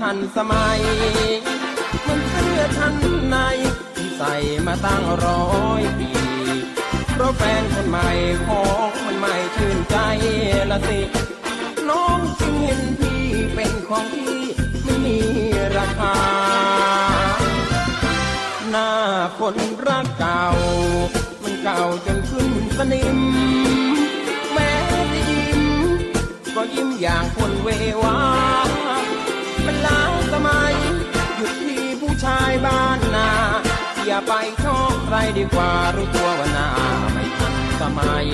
ทันสมัย มันเสื้อชั้นในที่ใส่มาตั้งร้อยปีเพราะแฟนคนใหม่ของมันไม่ชื่นใจละสิ น้องจึงเห็นพี่เป็นของพี่ไม่มีราคา หน้าคนรักเก่า มันเก่าจนขึ้นสนิม แม้จะยิ้ม ก็ยิ้มอย่างคนเววา ล้าสมัย หยุดที่ผู้ชายบ้านนาอย่าไปชอบใครดีกว่ารู้ตัวว่าหน้าไม่ทันสมัย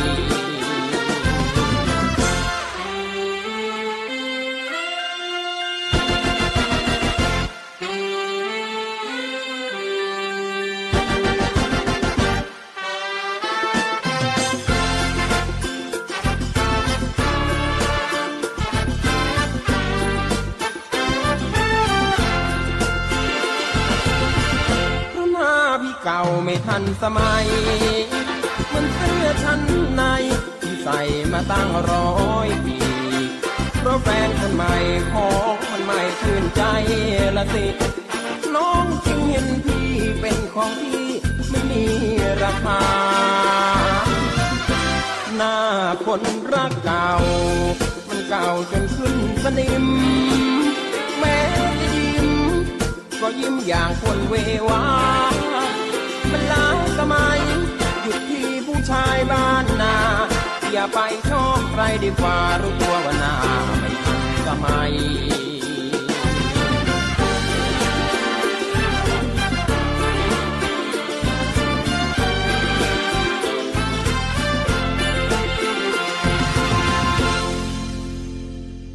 สมัย มันเสื้อชั้นในที่ใส่มาตั้งร้อยปีเพราะแฟนคนใหม่ของมันไม่ชื่นใจละสิ น้องจึงเห็นพี่เป็นของพี่ไม่มีราคา หน้าคนรักเก่า มันเก่าจนขึ้นสนิม แม้จะยิ้ม ก็ยิ้มอย่างคนเววามันลา สมัย หยุดที่ผู้ชายบ้านนาอย่าไปชอบใครดีกว่ารู้ตัวว่านาไม่ทันสมัย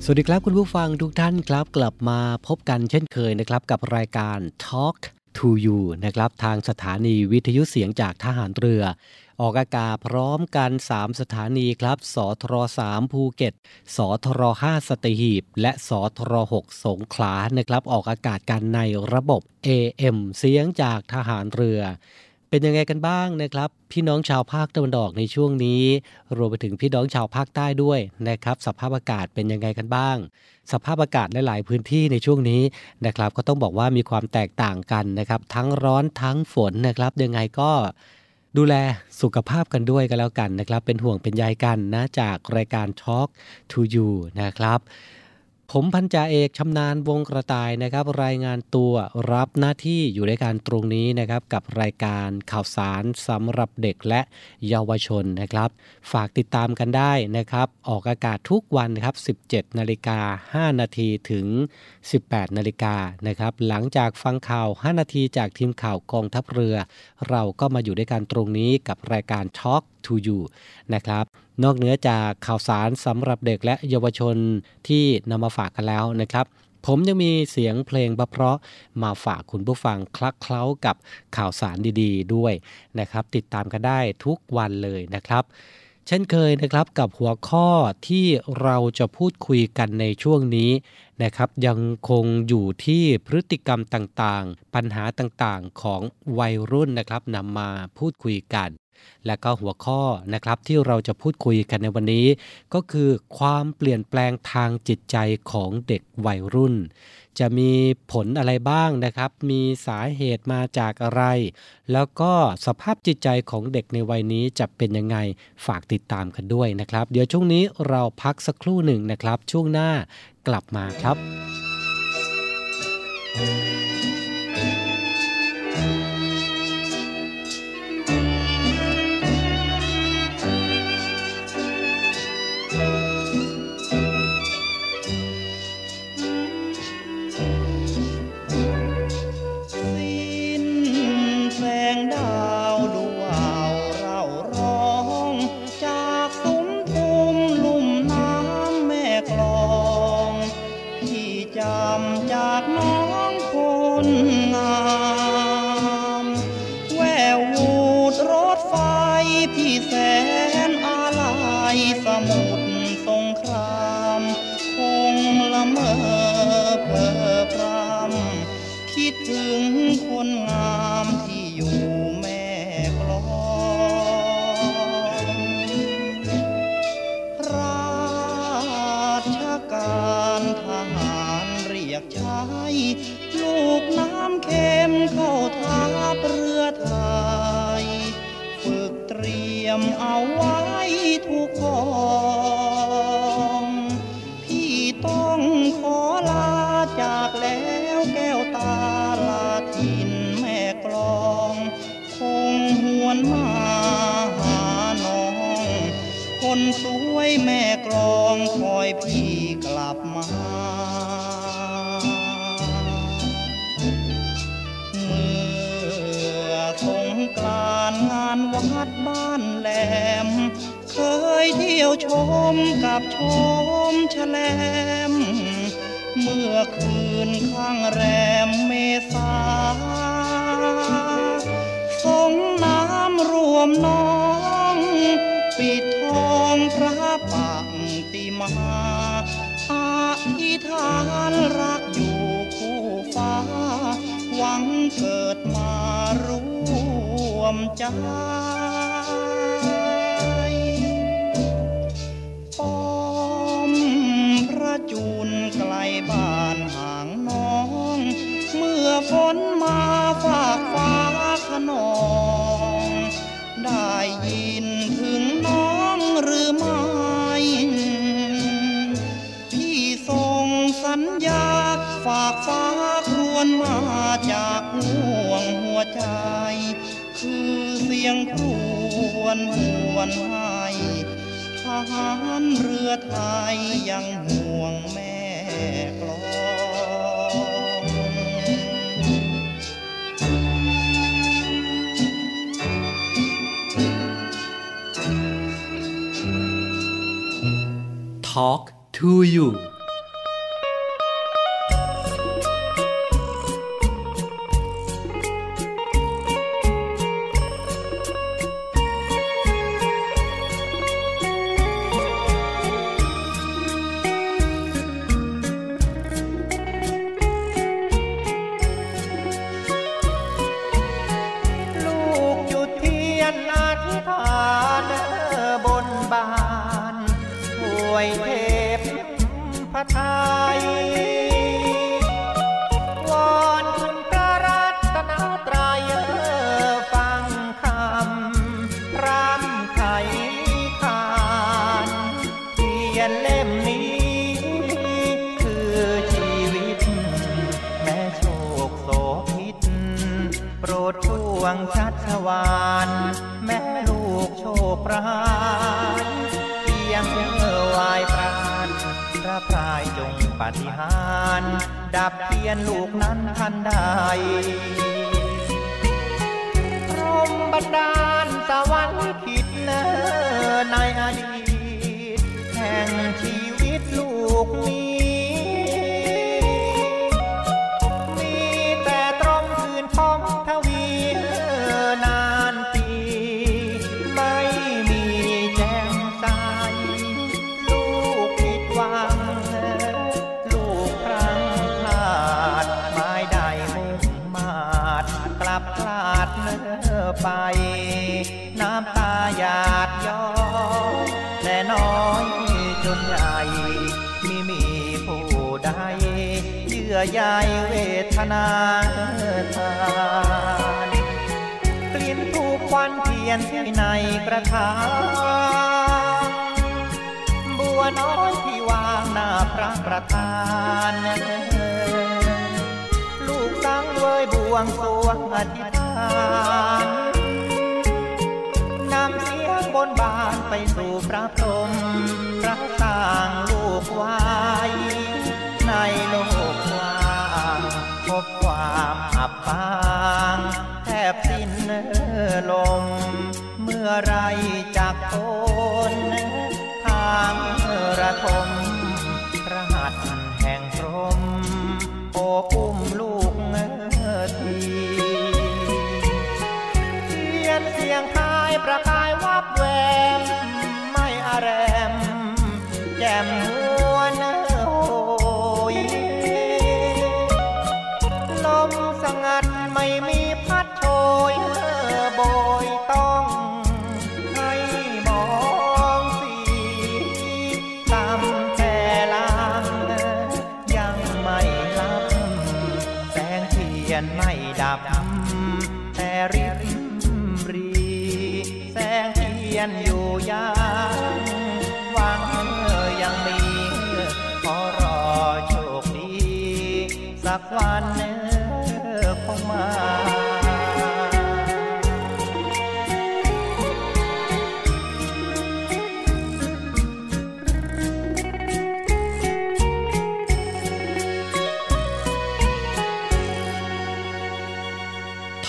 สวัสดีครับคุณผู้ฟังทุกท่านครับกลับมาพบกันเช่นเคยนะครับกับรายการ Talk to You นะครับทางสถานีวิทยุเสียงจากทหารเรือ ออกอากาศพร้อมกัน 3 สถานีครับ สทร3ภูเก็ต สทร5สตีหีบ และสทร6สงขลานะครับ ออกอากาศกันในระบบ AM เสียงจากทหารเรือ เป็นยังไงกันบ้างนะครับ พี่น้องชาวภาคตะวันออกในช่วงนี้ รวมไปถึงพี่น้องชาวภาคใต้ด้วยนะครับ สภาพอากาศเป็นยังไงกันบ้าง สภาพอากาศหลายๆพื้นที่ในช่วงนี้นะครับ ก็ต้องบอกว่ามีความแตกต่างกันนะครับ ทั้งร้อนทั้งฝนนะครับยังไงก็ดูแลสุขภาพกันด้วยกันแล้วกันนะครับ เป็นห่วงเป็นใยกันนะจากรายการ Talk to You นะครับ ผมพันจ่าเอกชำนาญวงกระต่ายนะครับ รายงานตัวรับหน้าที่อยู่ในการตรงนี้นะครับ กับรายการข่าวสารสำหรับเด็กและเยาวชนนะครับ ฝากติดตามกันได้นะครับ ออกอากาศทุกวันครับ 17นาฬิกา5นาทีถึง 18นาฬิกานะครับ หลังจากฟังข่าว 5 นาทีจากทีมข่าวกองทัพเรือ เราก็มาอยู่ด้วยกันตรงนี้กับรายการ Talk to You นะครับ นอกเหนือจากข่าวสารสำหรับเด็กและเยาวชนที่นำมาฝากกันแล้วนะครับ ผมยังมีเสียงเพลงบเพราะมาฝากคุณผู้ฟังคลักเคล้ากับข่าวสารดีๆ ด้วยนะครับ ติดตามกันได้ทุกวันเลยนะครับเช่นเคยนะครับกับหัวข้อที่เราจะพูดคุยกันในช่วงนี้นะครับ ยังคงอยู่ที่พฤติกรรมต่างๆ ปัญหาต่างๆของวัยรุ่นนะครับนำมาพูดคุยกัน และก็หัวข้อนะครับที่เราจะพูดคุยกันในวันนี้ ก็คือความเปลี่ยนแปลงทางจิตใจของเด็กวัยรุ่น จะมีผลอะไรบ้างนะครับ มีสาเหตุมาจากอะไร แล้วก็สภาพจิตใจของเด็กในวัยนี้จะเป็นยังไงฝากติดตามกันด้วยนะครับ เดี๋ยวช่วงนี้เราพักสักครู่หนึ่งนะครับ ช่วงหน้ากลับมาครับสิ้ มกับชมแฉลม เมื่อคืนข้างแรมเมษาสงน้ำรวมน้อง ปิดทองพระปังติมาอธิษฐานรักอยู่คู่ฟ้า หวังเกิดมารวมใจ ญญาฝากฟ้าครวนมาจากห่วงหัวใจ คือเสียงครวญหวนให้ทหารเรือไทยยังห่วงแม่กลอง Talk to you อใยเวทนาทานกลิ่นทูกควันเทียนที่ในกระถางบัวน้อยที่วางหน้าพระประธานลูกตั้งเวยบวงสวงอธิษฐานนำเสียงบนบานไปสู่พระพรหม อไรจากโคนทางระทมพระหัตแห่งพรมโอบอุ้มลูกเงทีเทียนเสียงทายประกา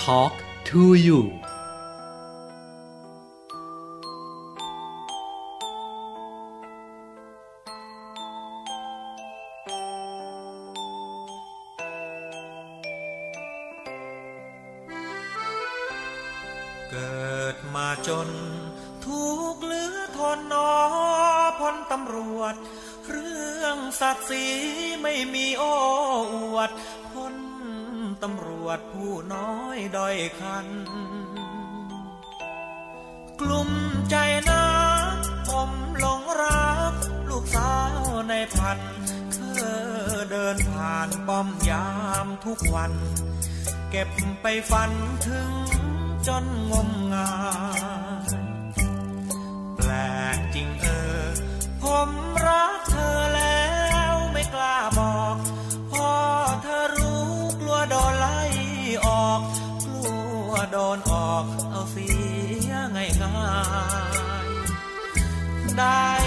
Talk to you ทุกวัน เก็บไปฝันถึงจนงมงายแปลกจริงเออ ผมรักเธอแล้วไม่กล้าบอกพอเธอรู้กลัวโดนไล่ออก กลัวโดนออกเอาเสียง่ายง่ายได้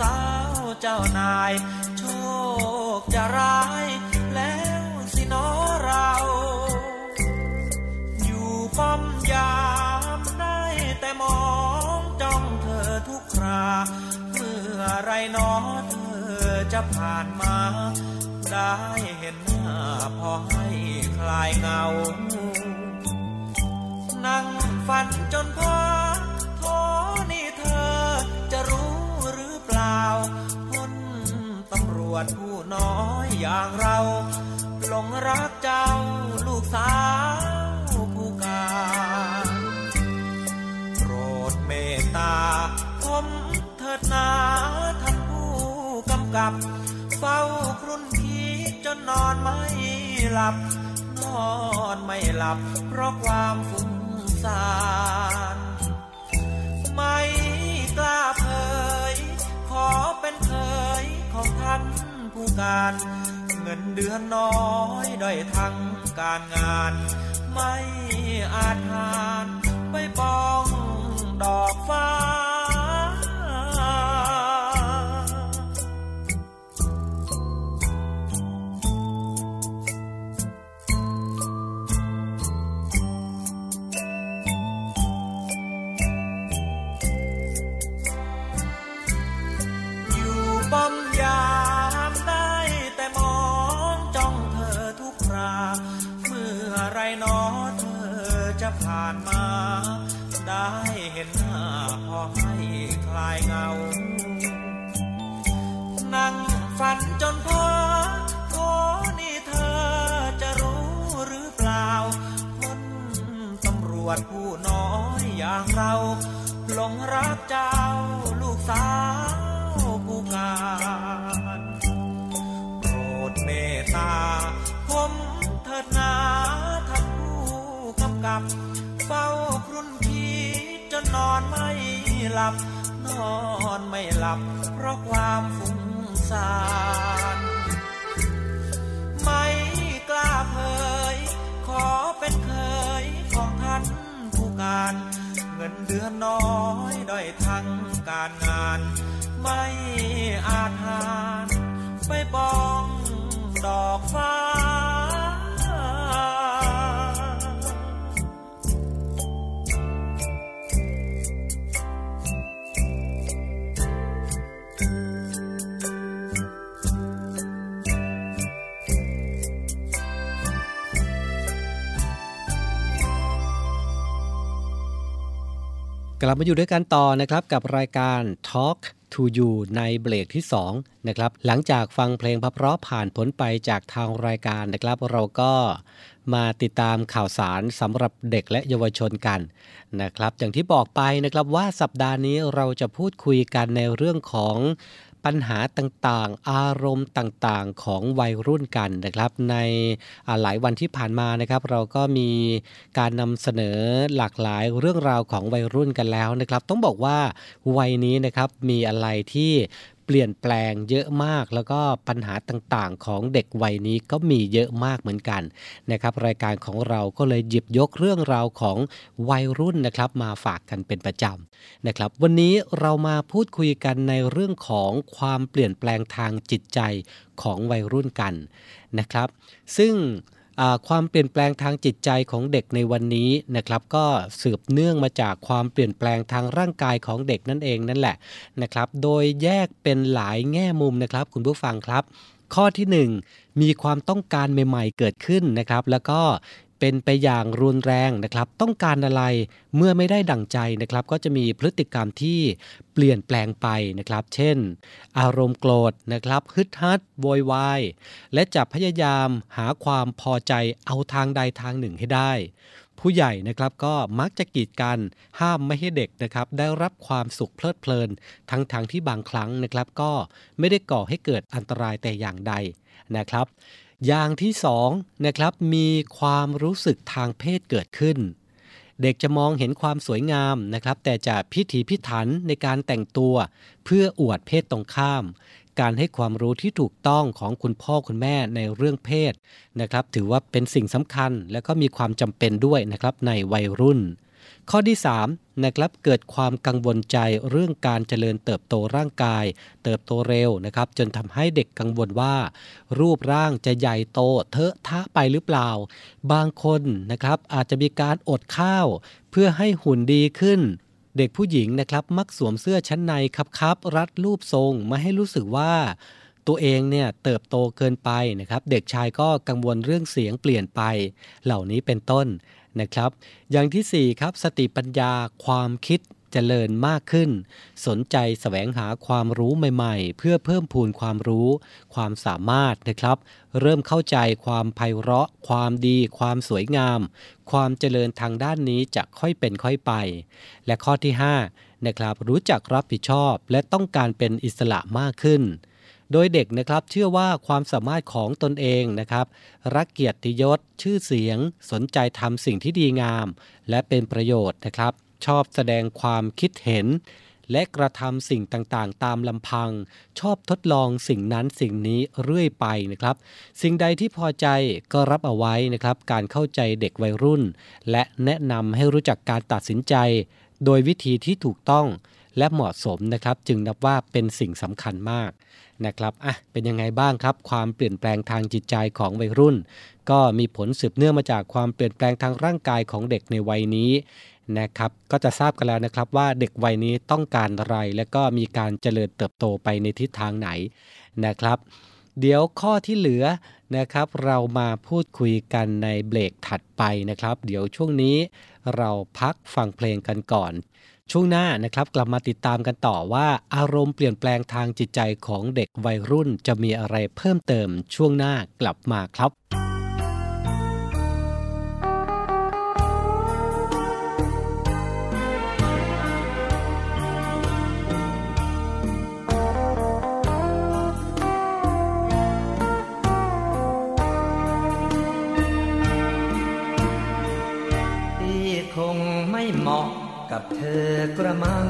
สาวเจ้านาย โชคจะร้ายแล้วสินอเรา อยู่ป้อมยามได้แต่มองจ้องเธอทุกครา เมื่อไรนอเธอจะผ่านมา ได้เห็นหน้าพอให้คลายเงา นั่งฝันจนพาโทนี่เธอจะรู้ เปล่าพลตำรวจผู้น้อยอย่างเราหลงรักเจ้าลูกสาวผู้การโปรดเมตตาผมเถิดนาท่านผู้กำกับ เฝ้าครุ่นคิดจนนอนไม่หลับ นอนไม่หลับ เพราะความฟุ้งซ่าน ผู้การ เงินเดือนน้อยด้อยทั้งการงาน ไม่อาจหานไปปองดอกฟ้า เราหลงรักเจ้าลูกสาวผู้การโปรดเมตตาผมเถิดนาท่านผู้กำกับเฝ้าครุ่นคิดจนนอนไม่หลับ นอนไม่หลับ เพราะความฟุ้งซ่านไม่กล้าเผย ขอเป็นเคยของท่านผู้การ งินเดือนน้อยด้อยทั้งการงาน ไม่อาจหารไปบองดอกฟ้า ลับมาอยู่ด้วยกันต่อนะครับกับรายการ Talk to You ในเบรกที่2นะครับหลังจากฟังเพลงเพราะผ่านผลไปจากทางรายการนะครับ เราก็มาติดตามข่าวสารสำหรับเด็กและเยาวชนกันนะครับ อย่างที่บอกไปนะครับว่าสัปดาห์นี้เราจะพูดคุยกันในเรื่องของ ปัญหาต่างๆ อารมณ์ต่างๆ ของวัยรุ่นกันนะครับ ในหลายวันที่ผ่านมานะครับ เราก็มีการนำเสนอหลากหลายเรื่องราวของวัยรุ่นกันแล้วนะครับ ต้องบอกว่าวัยนี้นะครับมีอะไรที่ เปลี่ยนแปลงเยอะมาก แล้วก็ปัญหาต่างๆ ของเด็กวัยนี้ก็มีเยอะมากเหมือนกันนะครับ รายการของเราก็เลยหยิบยกเรื่องราวของวัยรุ่นนะครับ มาฝากกันเป็นประจำนะครับ วันนี้เรามาพูดคุยกันในเรื่องของความเปลี่ยนแปลงทางจิตใจของวัยรุ่นกันนะครับ ซึ่ง ความเปลี่ยนแปลงทางจิตใจของเด็กในวันนี้นะครับ ก็สืบเนื่องมาจากความเปลี่ยนแปลงทางร่างกายของเด็กนั่นเองนั่นแหละนะครับ โดยแยกเป็นหลายแง่มุมนะครับ คุณผู้ฟังครับ ข้อที่ 1 มีความต้องการใหม่ ๆ เกิดขึ้นนะครับ แล้วก็ เป็นไปอย่างรุนแรงนะครับ ต้องการอะไรเมื่อไม่ได้ดั่งใจนะครับ ก็จะมีพฤติกรรมที่เปลี่ยนแปลงไปนะครับ เช่น อารมณ์โกรธนะครับฮึดฮัดโวยวายและจะพยายามหาความพอใจเอาทางใดทางหนึ่งให้ได้ ผู้ใหญ่นะครับก็มักจะกีดกันห้ามไม่ให้เด็กนะครับ ได้รับความสุขเพลิดเพลิน ทั้งทางที่บางครั้งนะครับ ก็ไม่ได้ก่อให้เกิดอันตรายแต่อย่างใดนะครับ อย่างที่สองนะครับมีความรู้สึกทางเพศเกิดขึ้น เด็กจะมองเห็นความสวยงามนะครับ แต่จะพิถีพิถันในการแต่งตัว เพื่ออวดเพศตรงข้าม การให้ความรู้ที่ถูกต้องของคุณพ่อคุณแม่ในเรื่องเพศนะครับ ถือว่าเป็นสิ่งสำคัญและก็มีความจำเป็นด้วยนะครับในวัยรุ่น ข้อที่3นะครับเกิดความกังวลใจเรื่องการเจริญเติบโตร่างกาย เติบโตเร็วนะครับจนทำให้เด็กกังวลว่า รูปร่างจะใหญ่โตเทอะทะไปหรือเปล่า บางคนนะครับอาจจะมีการอดข้าว เพื่อให้หุ่นดีขึ้นเด็กผู้หญิงนะครับมักสวมเสื้อชั้นในครับรัดรูปทรงมาให้รู้สึกว่า ตัวเองเนี่ยเติบโตเกินไปนะครับ เด็กชายก็กังวลเรื่องเสียงเปลี่ยนไป เหล่านี้เป็นต้น นะครับ อย่างที่ 4 ครับ สติปัญญาความคิดจเจริญมากขึ้น สนใจแสวงหาความรู้ใหม่ ๆ เพื่อเพิ่มพูนความรู้ ความสามารถนะครับ เริ่มเข้าใจความไพเราะ ความดี ความสวยงาม ความเจริญทางด้านนี้จะค่อยเป็นค่อยไป และข้อที่5นะครับรู้จักรับผิดชอบและต้องการเป็นอิสระมากขึ้น โดยเด็กนะครับเชื่อว่าความสามารถของตนเองนะครับรักเกียรติยศ ชื่อเสียง สนใจทำสิ่งที่ดีงาม และเป็นประโยชน์นะครับ ชอบแสดงความคิดเห็น และกระทำสิ่งต่างๆ ตามลำพัง ชอบทดลองสิ่งนั้นสิ่งนี้เรื่อยไปนะครับ สิ่งใดที่พอใจก็รับเอาไว้นะครับ การเข้าใจเด็กวัยรุ่น และแนะนำให้รู้จักการตัดสินใจ โดยวิธีที่ถูกต้องและเหมาะสมนะครับ จึงนับว่าเป็นสิ่งสำคัญมาก นะครับอะเป็นยังไงบ้างครับ ความเปลี่ยนแปลงทางจิตใจของวัยรุ่น ก็มีผลสืบเนื่องมาจากความเปลี่ยนแปลงทางร่างกายของเด็กในวัยนี้นะครับก็จะทราบกันแล้วนะครับว่าเด็กวัยนี้ต้องการอะไร และก็มีการเจริญเติบโตไปในทิศทางไหนนะครับ เดี๋ยวข้อที่เหลือนะครับเรามาพูดคุยกันในเบรกถัดไปนะครับ เดี๋ยวช่วงนี้เราพักฟังเพลงกันก่อน ช่วงหน้านะครับกลับมาติดตามกันต่อว่า อารมณ์เปลี่ยนแปลงทางจิตใจของเด็กวัยรุ่นจะมีอะไรเพิ่มเติมช่วงหน้ากลับมาครับ เธอกระมัง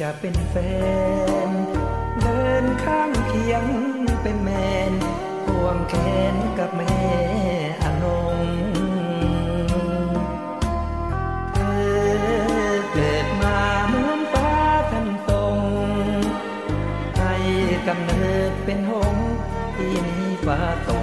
จะเป็นแฟน เดินข้างเคียงเป็นแมนห่วงแขนกับแม่อนงเธอเกิดมาเหมือนฟ้าทันตรงให้กำเนิดเป็นหงที่มีฟ้าตร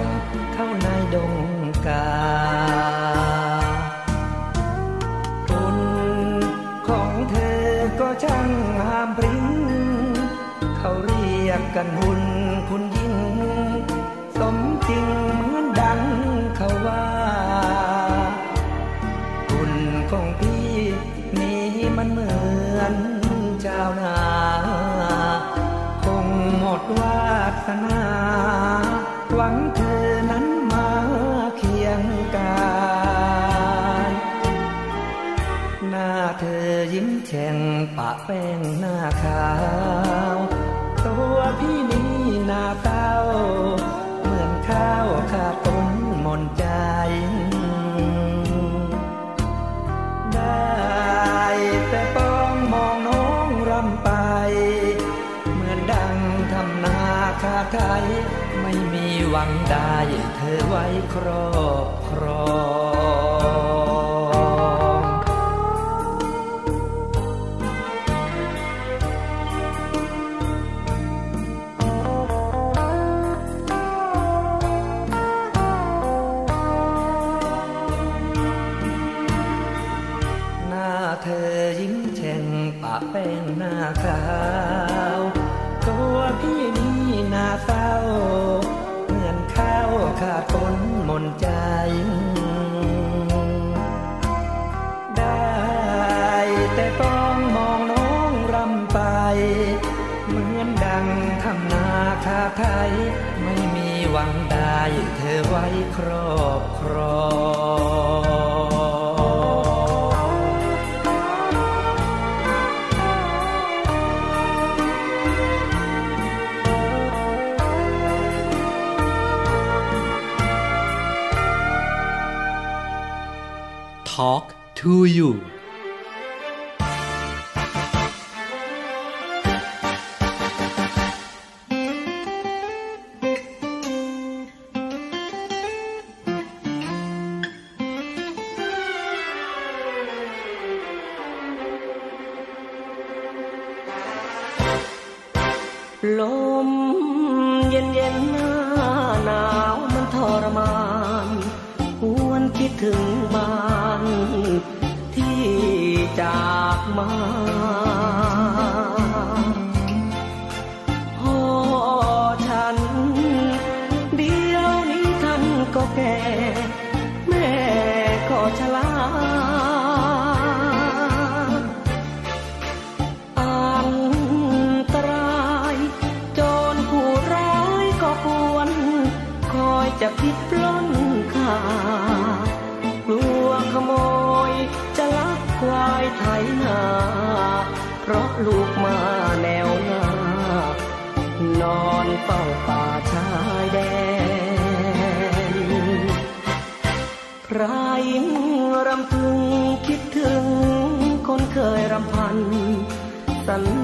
วาสนา หวังเธอนั้นมาเคียงกายหน้าเธอยิ้มแฉ่งปะแป้งหน้าขาว หวังได้เธอไว้ครอบครอง เธอไว้ครอบครองทอล์ ถึงบ้านที่จากมา เฝ้าป่าชายแดนพรายรำพึงคิดถึงคนเคยรำพันสัญ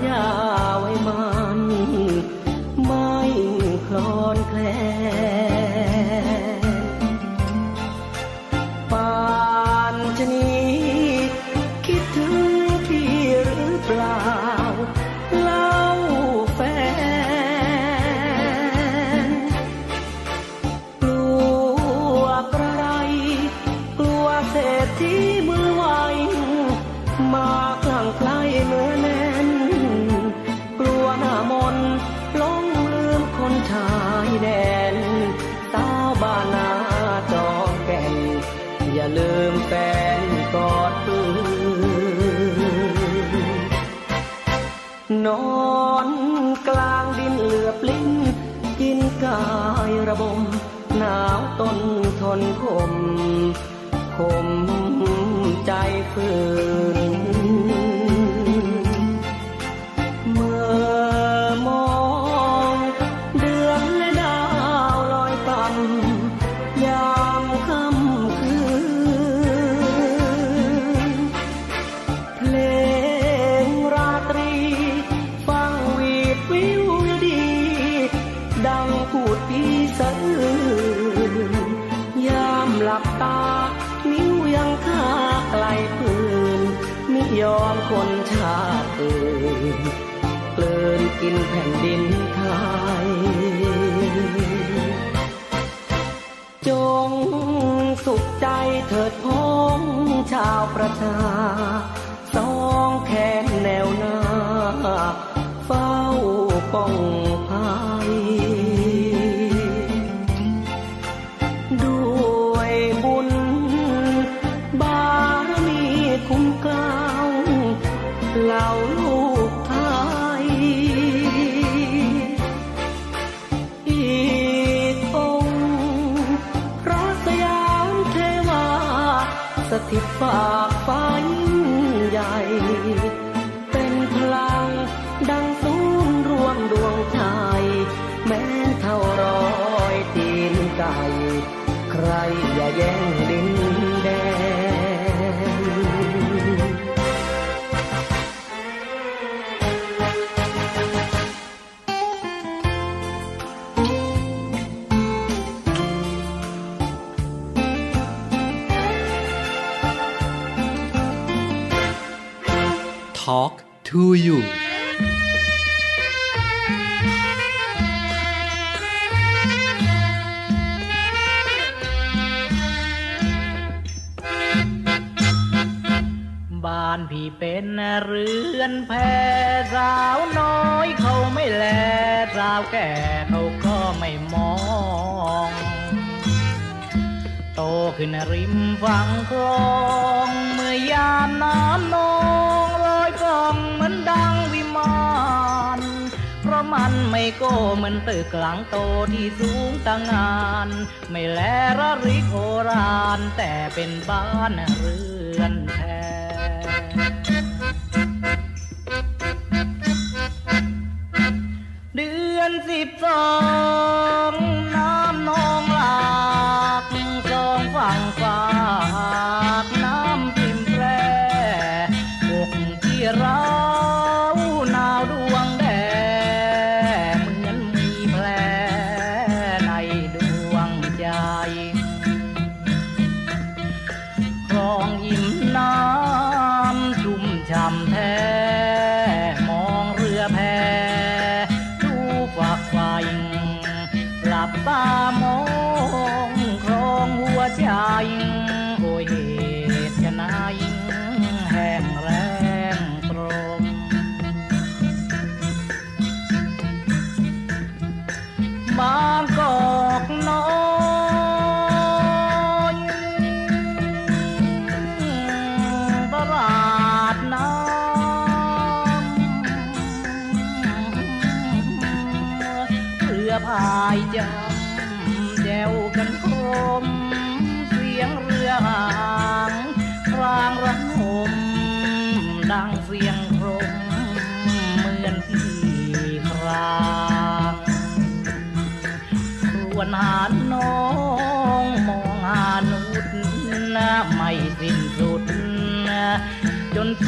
นคมคมใจฝืน เขาก็ไม่มอง โตขึ้นริมฝั่งคลองเมื่อยามน้ำนองลอยกองเหมือนดังวิมานเพราะมันไม่โก้เหมือนตึกหลังโตที่สูงตั้งงาน ไม่แลระริกโหรานแต่เป็นบ้านเรือน Principal.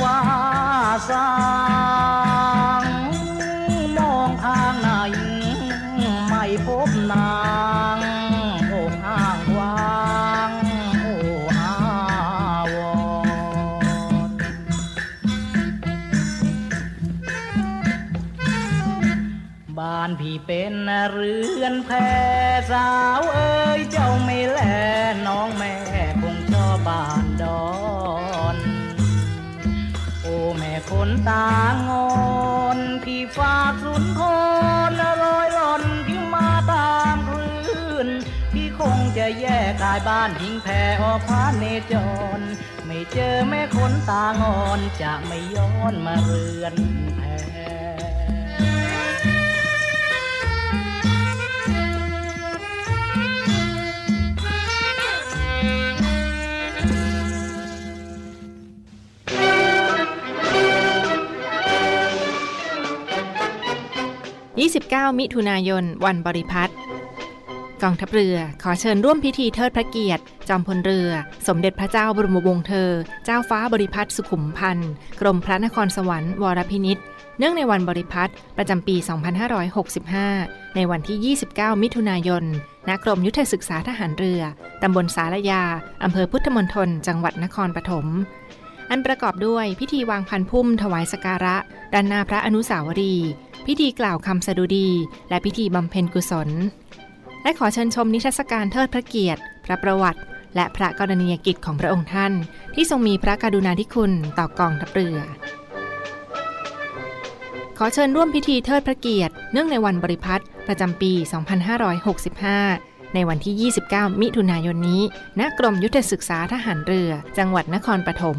ฟ้าสางมองทางไหนไม่พบนางอกอ้างวางโอ้อาวรบ้านพี่เป็นเรือนแพรสาวเอ้ย ตางอนพี่ฝากสุนทรรอยร้อนพี่มาตามคลื่นพี่คงจะแยกกายบ้านหิ้งแผ่ออพาเนจร ไม่เจอแม่คนตางอนจะไม่ย้อนมาเรือน 29 มิถุนายน วันบริพัตรกองทัพเรือขอเชิญร่วมพิธีเทิดพระเกียรติ จอมพลเรือ สมเด็จพระเจ้าบรมวงศ์เธอ เจ้าฟ้าบริพัตรสุขุมพันธ์กรมพระนครสวรรค์วรพินิษเนื่องในวันบริพัตรประจำปี 2565 ในวันที่ 29 มิถุนายน ณ กรมยุทธศึกษาทหารเรือ ตำบลสารยา อำเภอพุทธมณฑล จังหวัดนครปฐม อันประกอบด้วยพิธีวางพันพุ่มถวายสการะด้านหน้าพระอนุสาวรีย์พิธีกล่าวคำสดุดี และพิธีบำเพ็ญกุศล และขอเชิญชมนิทรรศการเทิดพระเกียรติ พระประวัติ และพระกรณียกิจของพระองค์ท่าน ที่ทรงมีพระกรุณาธิคุณต่อกองทัพเรือ ขอเชิญร่วมพิธีเทิดพระเกียรติ เนื่องในวันบริพัตรประจำปี 2565 ในวันที่ 29 มิถุนายนนี้ ณ กรมยุทธศึกษาทหารเรือ จังหวัดนครปฐม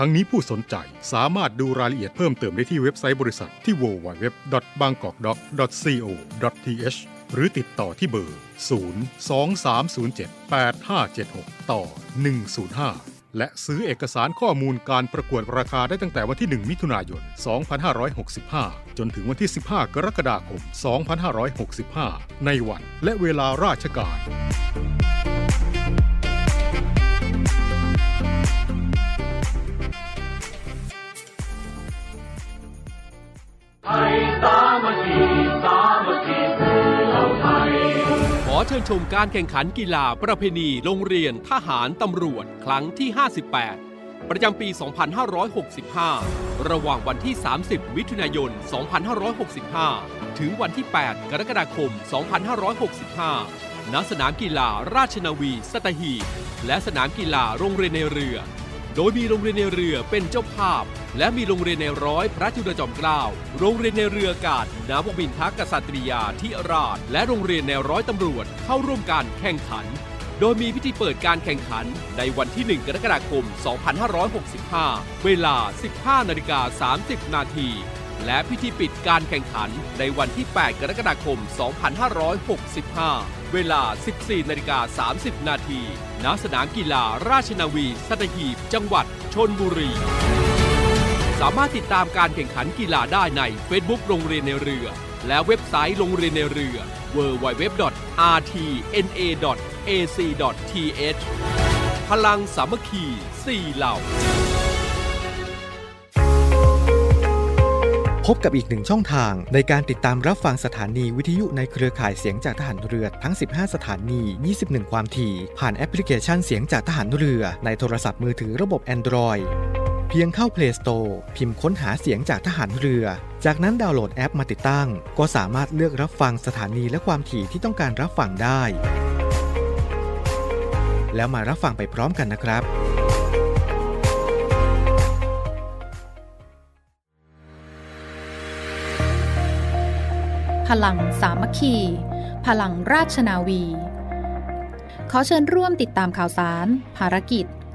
ทั้งนี้ผู้สนใจสามารถดูรายละเอียดเพิ่มเติมได้ที่เว็บไซต์บริษัทที่ www.bangkokdoc.co.th หรือติดต่อที่เบอร์ 023078576 ต่อ 105 และซื้อเอกสารข้อมูลการประกวดราคาได้ตั้งแต่วันที่ 1 มิถุนายน 2565 จนถึงวันที่ 15 กรกฎาคม 2565 ในวันและเวลาราชการ ชิญชมการแข่งขันกีฬาประเพณีโรงเรียนทหารตำรวจครั้งที่ 58 ประจำปี 2565 ระหว่างวันที่ 30 มิถุนายน 2565 ถึงวันที่ 8 กรกฎาคม 2565 ณ สนามกีฬาราชนาวีสัตหีบและสนามกีฬาโรงเรียนในเรือ โดยมีโรงเรียนในเรือเป็นเจ้าภาพ และมีโรงเรียนในร้อยพระจุลจอมเกล้า โรงเรียนในเรือกาศนาวบินทักกษัตริยาธิราช และโรงเรียนในร้อยตำรวจ เข้าร่วมการแข่งขัน โดยมีพิธีเปิดการแข่งขันในวันที่ 1 กรกฎาคม 2565 เวลา 15นาฬิกา30 นาที และพิธีปิดการแข่งขันในวันที่ 8 กรกฎาคม 2565 เวลา 14นาฬิกา30 นาทีณสนามกีฬาราชนาวีสัตหีบ จังหวัดชนบุรีสามารถติดตามการแข่งขันกีฬาได้ใน Facebook โรงเรียนในเรือ และเว็บไซต์โรงเรียนในเรือ www.rtna.ac.th พลังสามัคคี4เหล่า พบกับอีกหนึ่งช่องทางในการติดตามรับฟังสถานีวิทยุในเครือข่ายเสียงจากทหารเรือทั้ง 15 สถานี 21 ความถี่ ผ่านแอปพลิเคชันเสียงจากทหารเรือในโทรศัพท์มือถือระบบ Android พีพียงเข้า Play Store พิมพ์ค้นหาเสียงจากทหารเรือ จากนั้นดาวน์โหลดแอปมาติดตั้ง ก็สามารถเลือกรับฟังสถานีและความถี่ที่ต้องการรับฟังได้ แล้วมารับฟังไปพร้อมกันนะครับพลังสามัคคี พลังราชนาวี ขอเชิญร่วมติดตามข่าวสาร ภารกิจ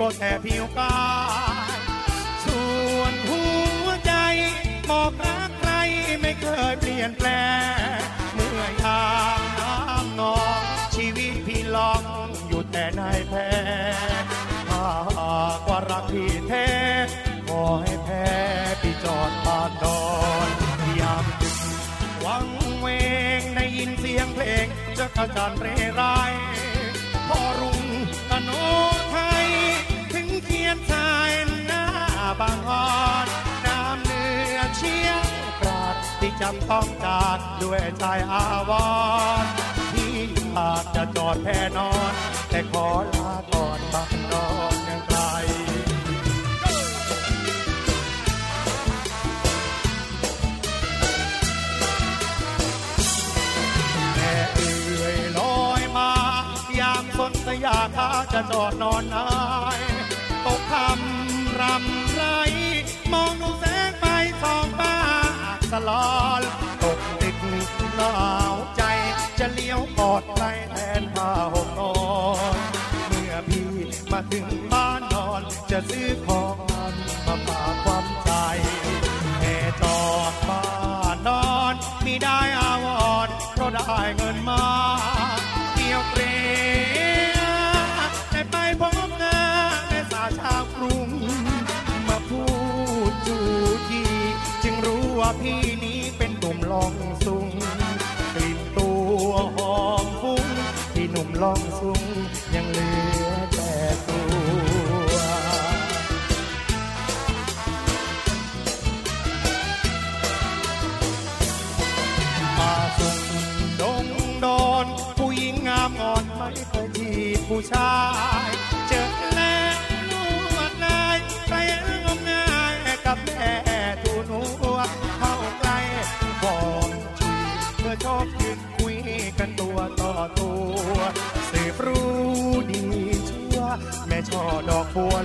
ก็แต่ผิวกายส่วนหัวใจบอกรักใครไม่เคยเปลี่ยนแปลงเมื่อยามน้ำนองชีวิตพี่ลองอยู่แต่ในแพ้ถ้าหากว่ารักพี่แท้ขอให้แพ้พี่จอดบานดอนยามดึกวังเวงได้ยินเสียงเพลงจะกระจันเรไร อนน้ำเนื้อเชียงปราดที่จำต้องจากด้วยใจอาวรณ์ที่อาจจะจอดแพ่นอน แต่ขอลาก่อนบางนอนยังไกลแม่เอ่ยลอยมายามสนสยาคาจะจอดนอนนายตกคำรำไร มองดูแสงไฟสองบ้าสลอนตกดึกหนาวใจ จะเลี้ยวกอดใครแทนผ้าห่มนอน เมื่อพี่มาถึงบ้านนอนจะซื้อของ ที่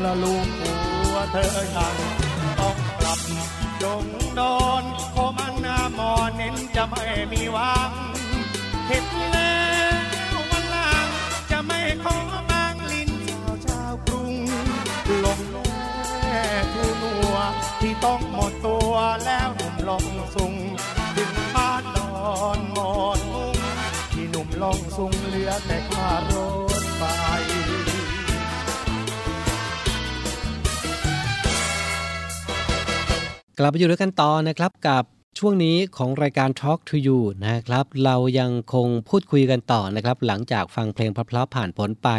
ละลุงหัวเธอยังต้องกลับดงโดนขอมันหน้ามอนเน้นจะไม่มีหวังเห็ดแล้ววันหลังจะไม่ขอบางลิ้นเจ้าชาวกรุงลงแม่ทูนัวที่ต้องหมดตัวแล้วหนุ่มลองสุงถึงบ้านนอนหมอนมุงที่หนุ่มลองสุงเหลือแต่ค่าร กลับมาอยู่ด้วยกันต่อนะครับกับช่วงนี้ของรายการ Talk to You นะครับ เรายังคงพูดคุยกันต่อนะครับ หลังจากฟังเพลงเพราะๆผ่านพ้นไป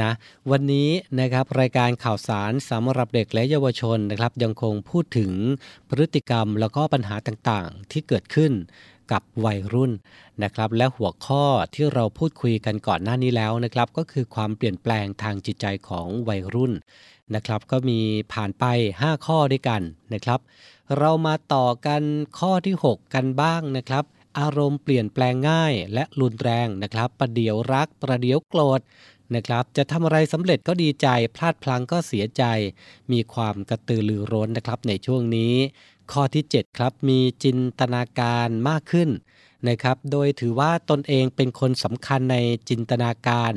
นะวันนี้นะครับรายการข่าวสารสำหรับเด็กและเยาวชนนะครับยังคงพูดถึงพฤติกรรมแล้วก็ปัญหาต่างๆ ที่เกิดขึ้นกับวัยรุ่นนะครับ และหัวข้อที่เราพูดคุยกันก่อนหน้านี้แล้วนะครับ ก็คือความเปลี่ยนแปลงทางจิตใจของวัยรุ่น นะครับ ก็มีผ่านไป 5 ข้อด้วยกันนะครับ เรามาต่อกันข้อที่ 6 กันบ้างนะครับ อารมณ์เปลี่ยนแปลงง่ายและรุนแรงนะครับ ประเดี๋ยวรักประเดี๋ยวโกรธนะครับ จะทำอะไรสำเร็จก็ดีใจ พลาดพลั้งก็เสียใจ มีความกระตือรือร้นนะครับในช่วงนี้ ข้อที่ 7 ครับ มีจินตนาการมากขึ้นนะครับ โดยถือว่าตนเองเป็นคนสำคัญในจินตนาการ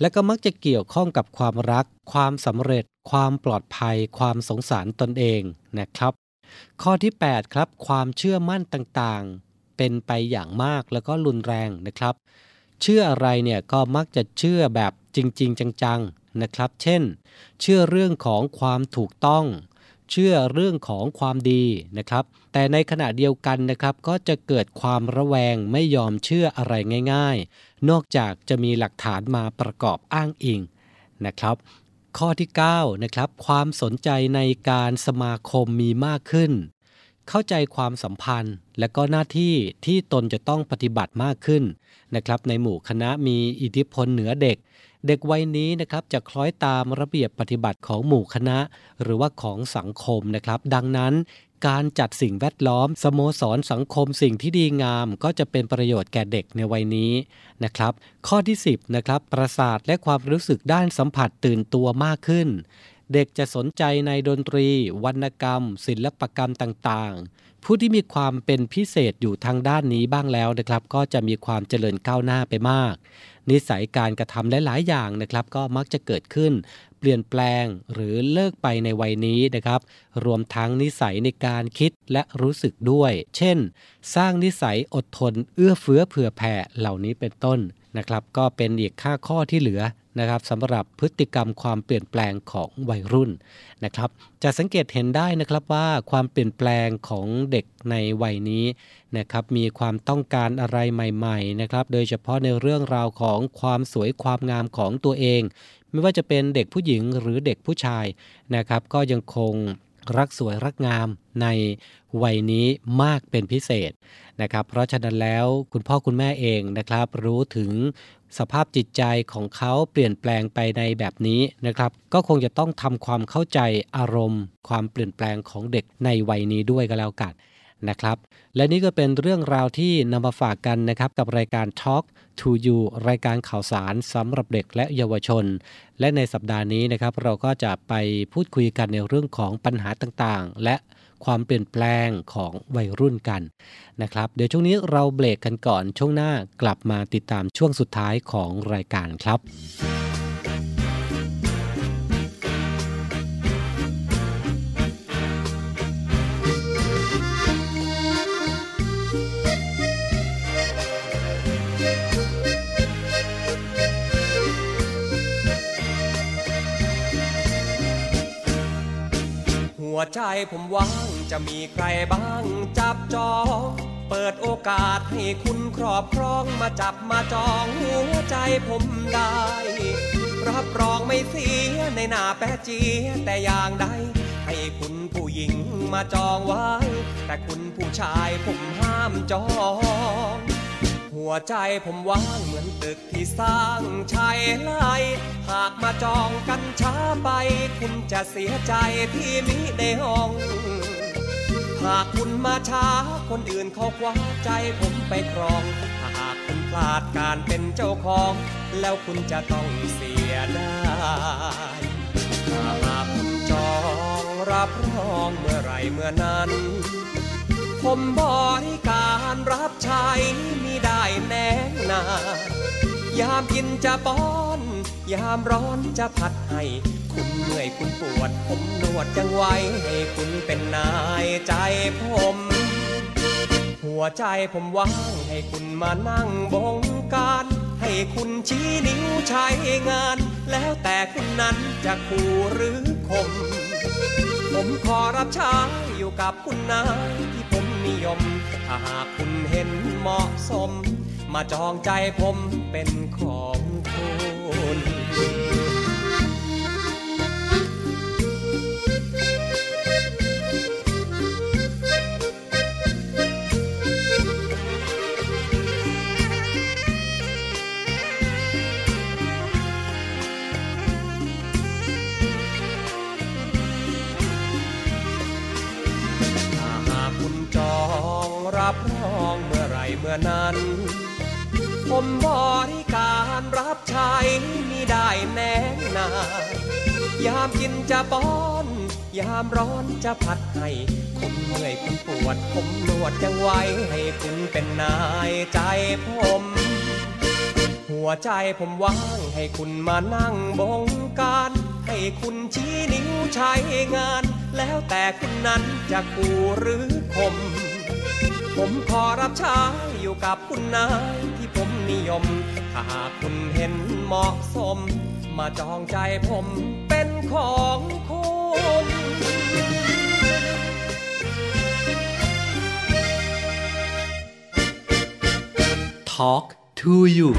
และก็มักจะเกี่ยวข้องกับความรัก ความสำเร็จ ความปลอดภัย ความสงสารตนเองนะครับ ข้อที่ 8 ครับ ความเชื่อมั่นต่างๆ เป็นไปอย่างมากแล้วก็รุนแรงนะครับ เชื่ออะไรเนี่ยก็มักจะเชื่อแบบจริง ๆ จังๆนะครับ เช่น เชื่อเรื่องของความถูกต้อง เชื่อเรื่องของความดีนะครับ แต่ในขณะเดียวกันนะครับ ก็จะเกิดความระแวงไม่ยอมเชื่ออะไรง่าย ๆ นอกจากจะมีหลักฐานมาประกอบอ้างอิงนะครับ ข้อที่9นะครับความสนใจในการสมาคมมีมากขึ้น เข้าใจความสัมพันธ์ และก็หน้าที่ที่ตนจะต้องปฏิบัติมากขึ้นนะครับในหมู่คณะมีอิทธิพลเหนือเด็ก เด็กวัยนี้นะครับจะคล้อยตามระเบียบปฏิบัติของหมู่คณะ หรือว่าของสังคมนะครับ ดังนั้น การจัดสิ่งแวดล้อม สโมสรสังคมสิ่งที่ดีงาม ก็จะเป็นประโยชน์แก่เด็กในวัยนี้นะครับ ข้อที่ 10นะครับประสาทและความรู้สึกด้านสัมผัสตื่นตัวมากขึ้น เด็กจะสนใจในดนตรี วรรณกรรม ศิลปกรรมต่างๆ ผู้ที่มีความเป็นพิเศษอยู่ทางด้านนี้บ้างแล้วนะครับ ก็จะมีความเจริญก้าวหน้าไปมากนิสัยการกระทำหลาย ๆ อย่างนะครับ ก็มักจะเกิดขึ้น เปลี่ยนแปลงหรือเลิกไปในวัยนี้นะครับ รวมทั้งนิสัยในการคิดและรู้สึกด้วย เช่น สร้างนิสัยอดทน เอื้อเฟื้อเผื่อแผ่เหล่านี้เป็นต้นนะครับ ก็เป็นอีกค่าข้อที่เหลือนะครับสำหรับพฤติกรรมความเปลี่ยนแปลงของวัยรุ่นนะครับ จะสังเกตเห็นได้นะครับว่าความเปลี่ยนแปลงของเด็กในวัยนี้นะครับมีความต้องการอะไรใหม่ ๆ นะครับ โดยเฉพาะในเรื่องราวของความสวยความงามของตัวเอง ไม่ว่าจะเป็นเด็กผู้หญิงหรือเด็กผู้ชายนะครับ ก็ยังคงรักสวยรักงามในวัยนี้มากเป็นพิเศษนะครับ เพราะฉะนั้นแล้วคุณพ่อคุณแม่เองนะครับ รู้ถึงสภาพจิตใจของเขาเปลี่ยนแปลงไปในแบบนี้นะครับ ก็คงจะต้องทำความเข้าใจอารมณ์ ความเปลี่ยนแปลงของเด็กในวัยนี้ด้วยก็แล้วกัน นะครับ และนี่ก็เป็นเรื่องราวที่นำมาฝากกันนะครับกับรายการ Talk to You รายการข่าวสารสำหรับเด็กและเยาวชน และในสัปดาห์นี้นะครับเราก็จะไปพูดคุยกันในเรื่องของปัญหาต่างๆ และความเปลี่ยนแปลงของวัยรุ่นกันนะครับ เดี๋ยวช่วงนี้เราเบรกกันก่อนช่วงหน้ากลับมาติดตามช่วงสุดท้ายของรายการครับ วใจผมว่างจะมีใครบ้างจับจองเปิดโอกาสให้คุณครอบครองมาจับมาจองหัวใจผมได้ รับรองไม่เสียในหน้าแปะจีแต่อย่างใดให้คุณผู้หญิงมาจองไว้ แต่คุณผู้ชายผมห้ามจอง หัวใจผมว่างเหมือนตึกที่สร้างชายไลหากมาจองกันช้าไป คุณจะเสียใจที่มิได้ห้อง หากคุณมาช้าคนอื่นเขาคว้าใจผมไปครองถ้าหากคุณพลาดการเป็นเจ้าของ แล้วคุณจะต้องเสียได้ถ้าหากคุณจองรับรองเมื่อไรเมื่อนั้น ผมบริการรับใช้มีได้แน่นายามกินจะป้อน ยามร้อนจะผัดให้ คุณเหนื่อยคุณปวด ผมนวดยังไว้ให้คุณเป็นนายใจผม หัวใจผมว่างให้คุณมานั่งบงการ ให้คุณชี้นิ้วใช้งาน แล้วแต่คุณนั้นจะคู่หรือคมผมขอรับใช้อยู่กับคุณนายที่ ยม ถ้าหากคุณเห็นเหมาะสม มาจองใจผมเป็นของคุณ มื่อไรเมื่อนั้น ผมบริการรับใช้มีได้แน่นายามกินจะป้อน ยามร้อนจะผัดให้คุณเหนื่อยคุณปวด ผมนวดยังไว้ให้คุณเป็นนายใจผม หัวใจผมว่างให้คุณมานั่งบงการ ให้คุณชี้นิ้วใช้งาน แล้วแต่คุณนั้นจะกูหรือคม ผมขอรับใช้อยู่กับคุณนายที่ผมนิยม ถ้าหากคุณเห็นเหมาะสม มาจองใจผมเป็นของคุณ Talk to you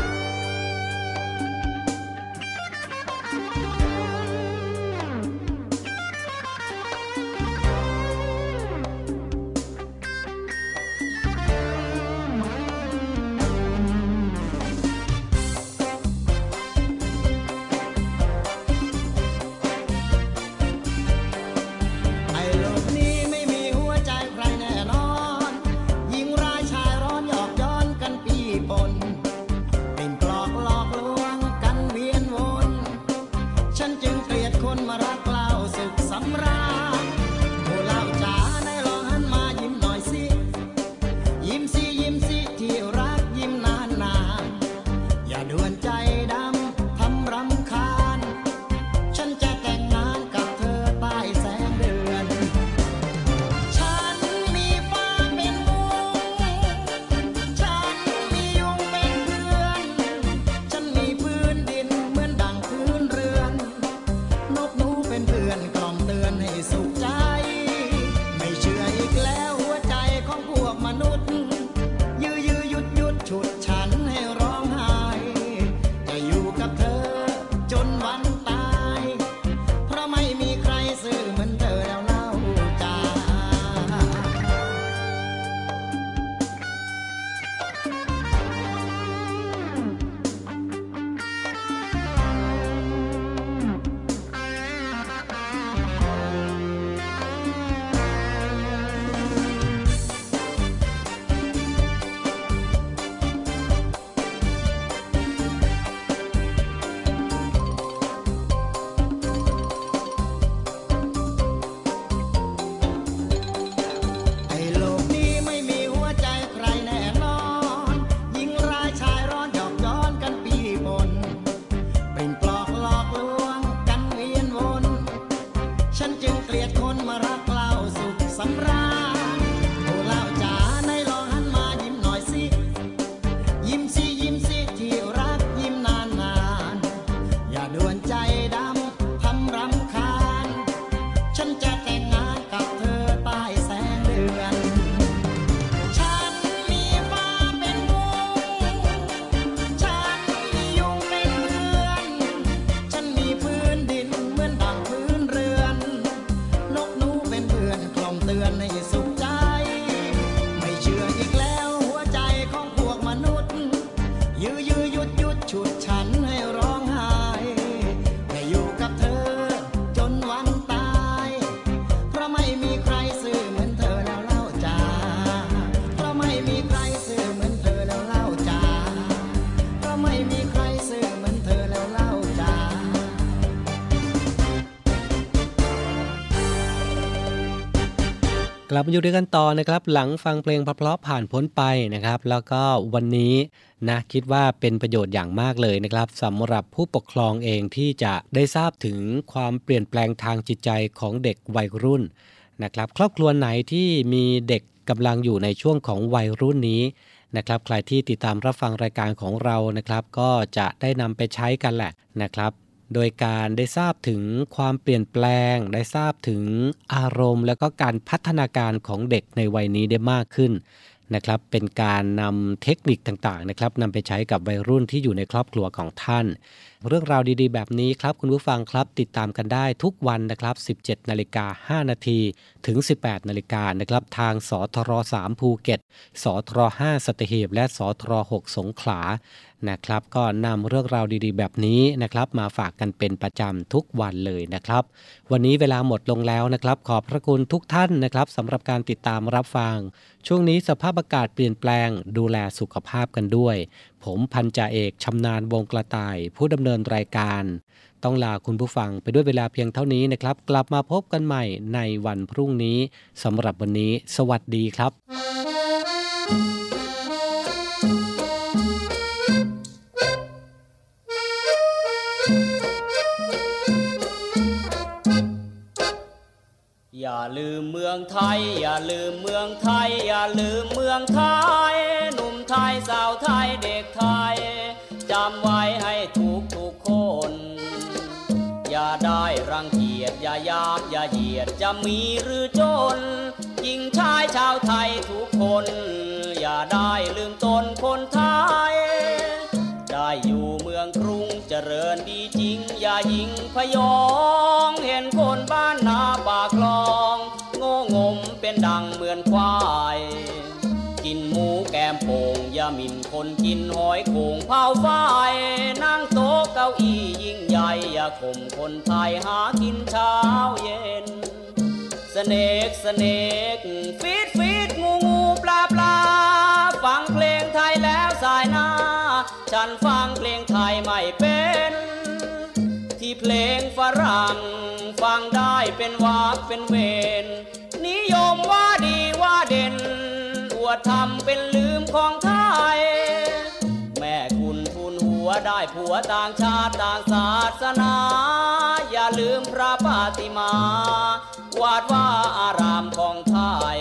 ลับมาอยู่ด้วยกันต่อนะครับ หลังฟังเพลงเพราะผ่านพ้นไปนะครับ แล้วก็วันนี้นะคิดว่าเป็นประโยชน์อย่างมากเลยนะครับสำหรับผู้ปกครองเองที่จะได้ทราบถึงความเปลี่ยนแปลงทางจิตใจของเด็กวัยรุ่นนะครับ ครอบครัวไหนที่มีเด็กกำลังอยู่ในช่วงของวัยรุ่นนี้นะครับใครที่ติดตามรับฟังรายการของเรานะครับ ก็จะได้นำไปใช้กันแหละนะครับ โดยการได้ทราบถึงความเปลี่ยนแปลง ได้ทราบถึงอารมณ์ แล้วก็การพัฒนาการของเด็กในวัยนี้ได้มากขึ้นนะครับ เป็นการนำเทคนิคต่างๆนะครับนำไปใช้กับวัยรุ่นที่อยู่ในครอบครัวของท่าน เรื่องราวดีๆ แบบนี้ครับ คุณผู้ฟังครับติดตามกันได้ทุกวันนะครับ 17นาฬิกา5นาทีถึง 18นาฬิกานะครับ ทางสทร3ภูเก็ต สทร5สตหีบและสทร6สงขลานะครับ ก็นำเรื่องราวดีๆ แบบนี้นะครับมาฝากกันเป็นประจำทุกวันเลยนะครับ วันนี้เวลาหมดลงแล้วนะครับ ขอบพระคุณทุกท่านนะครับสำหรับการติดตามรับฟัง ช่วงนี้สภาพอากาศเปลี่ยนแปลง ดูแลสุขภาพกันด้วย ผมพันจ่าเอกชำนาญวงกระต่าย ผู้ดำเนินรายการ ต้องลาคุณผู้ฟังไปด้วยเวลาเพียงเท่านี้นะครับ กลับมาพบกันใหม่ในวันพรุ่งนี้สำหรับวันนี้ สวัสดีครับ อย่าไทย อย่าลืมเมืองไทย อย่าลืมเมืองไทย หนุ่มไทยสาวไทยเด็กไทยจำไว้ให้ทุกทุกคน อย่าได้รังเกียจอย่ายามอย่าเหยียดจะมีหรือจนหญิงชายชาวไทยทุกคน อย่าได้ลืมตนคนไทย ได้อยู่เมืองกรุงเจริญดี จริงพยองเห็นคนบ้านนาปากคลอง โง่งมเป็นดังเหมือนควาย กินหมูแกมโป่งยาหมินคนกินหอยโขงเผาไฟนั่งโต๊ะเก้าอี้ยิ่งใหญ่อย่าข่มคนไทยหากินเช้าเย็นสเนกสเนกฟีดฟีดงูงูปลาปลาฟังเพลงไทยแล้วสายหน้า ฉันฟังเพลงไทยไม่เป็น ที่เพลงฝรั่งฟังได้เป็นวากเป็นเวนนิยมว่าดีว่าเด่นอวดทำเป็นลืมของไทย แม่คุณทุนหัวได้ผัวต่างชาติต่างศาสนา อย่าลืมพระปาติมา วาดว่าอารามของไทย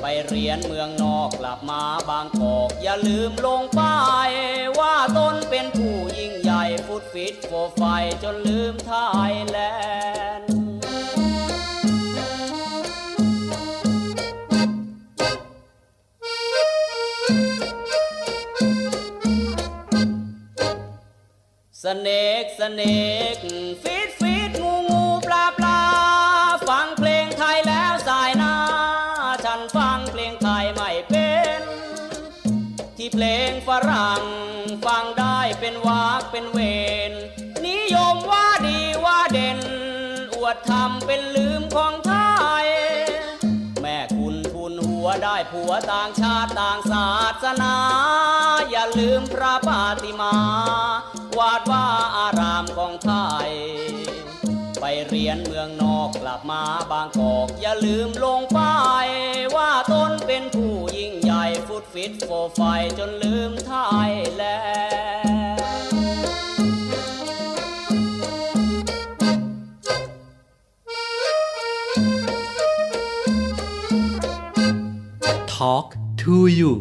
ไปเรียนเมืองนอกกลับมาบางกอก อย่าลืมลงป้ายว่าตนเป็นผู้ ฟุตฟิตโฟไฟจนลืม Thailand snake snake fish fish งูงูปลาปลาฟังเพลงไทยแล้วสายหน้า ฉันฟังเพลงไทยไม่เป็น ที่เพลงฝรั่งฟังได้ เป็นวากเป็นเวนนิยมว่าดีว่าเด่น อวดทำเป็นลืมของไทย แม่คุณทุนหัวได้ผัวต่างชาติต่างศาสนา อย่าลืมพระปาติมา วาดว่าอารามของไทย ไปเรียนเมืองนอกกลับมาบางกอก อย่าลืมลงป้ายว่าตนเป็นผู้ยิ่ง ฟิตฟิตโฟไฟจนลืม Thailand Talk to you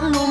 No.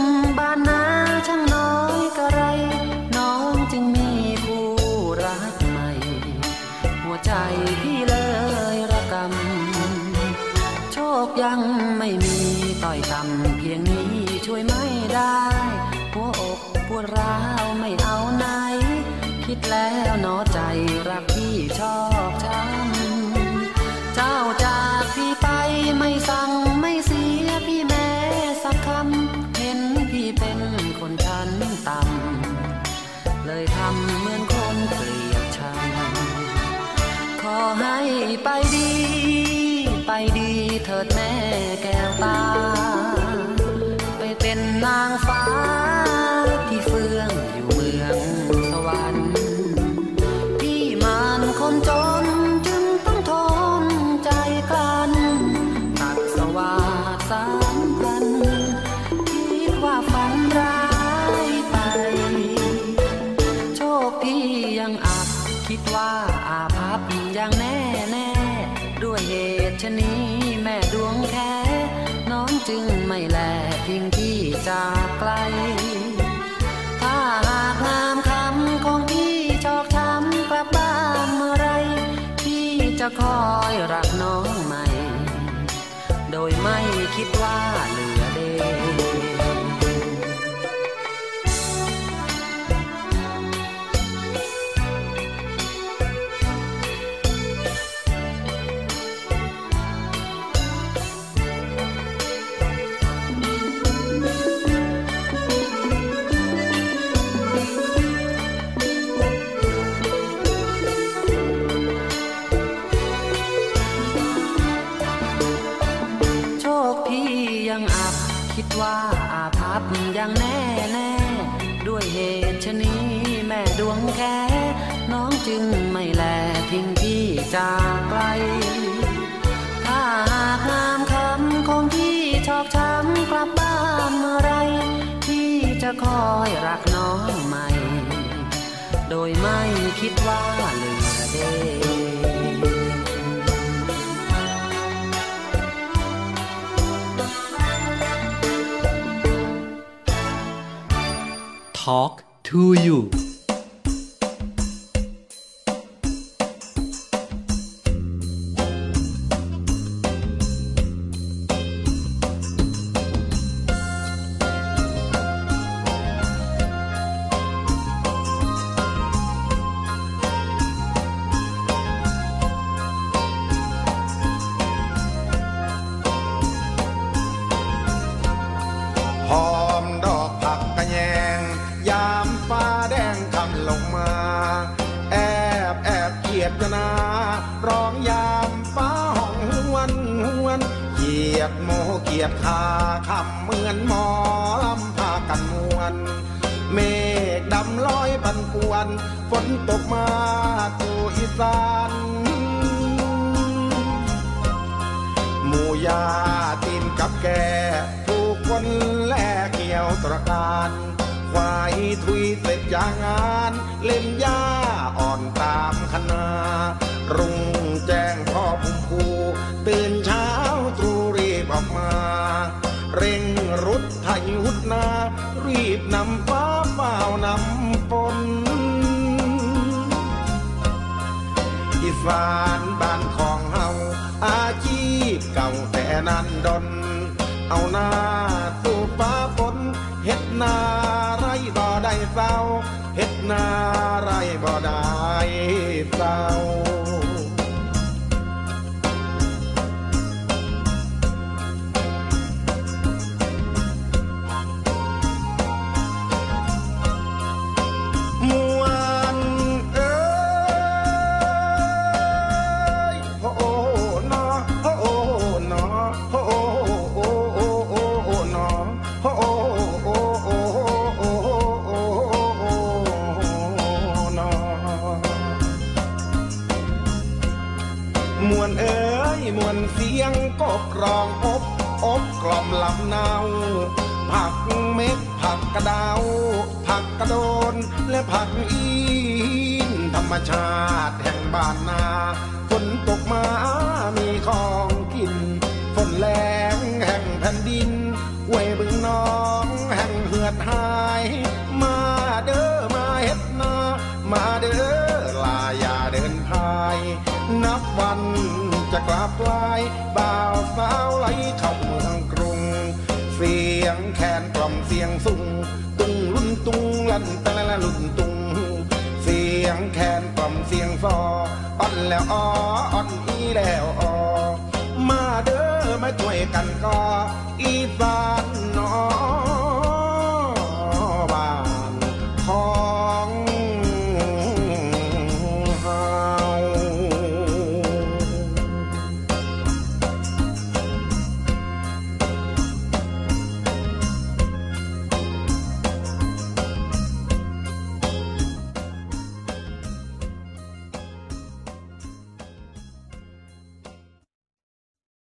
แก้วตา ไปเป็นนาง บ คิดว่าอาภัพอย่างแน่แน่ด้วยเหตุชนี้ แม่ดวงแค่น้องจึงไม่แลทิ้งพี่จากไกล ถ้าหากงามคำของพี่ชอกช้ำกลับบ้านเมื่อไร พี่จะคอยรักน้องใหม่ โดยไม่คิดว่าลืม talk to you. เอาหน้าสู่ฟ้าฝนเห็ดนาไรบ่ได้เศร้าเห็ดนาไรบ่ได้เศร้า ผักอีนธรรมชาติแห่งบ้านนาฝนตกมามีของกินฝนแรงแห่งแผ่นดินห้วยบึงน้องแห่งเหือดหาย มาเด้อมาเฮ็ดนามาเด้อลาอย่าเดินพาย นับวันจะกลับลายบ่าวสาวไหลเข้าเมืองกรุง เสียงแคนกล่อมเสียงสุงตุงลุ่นตุงลั่นตะ ลุ่นตุง เสียงแคนกล่อมเสียงฟออ่อนแล้วอ้ออ่อนอีแล้วออมาเด้อมาช่วยกันก็อีสานน้อง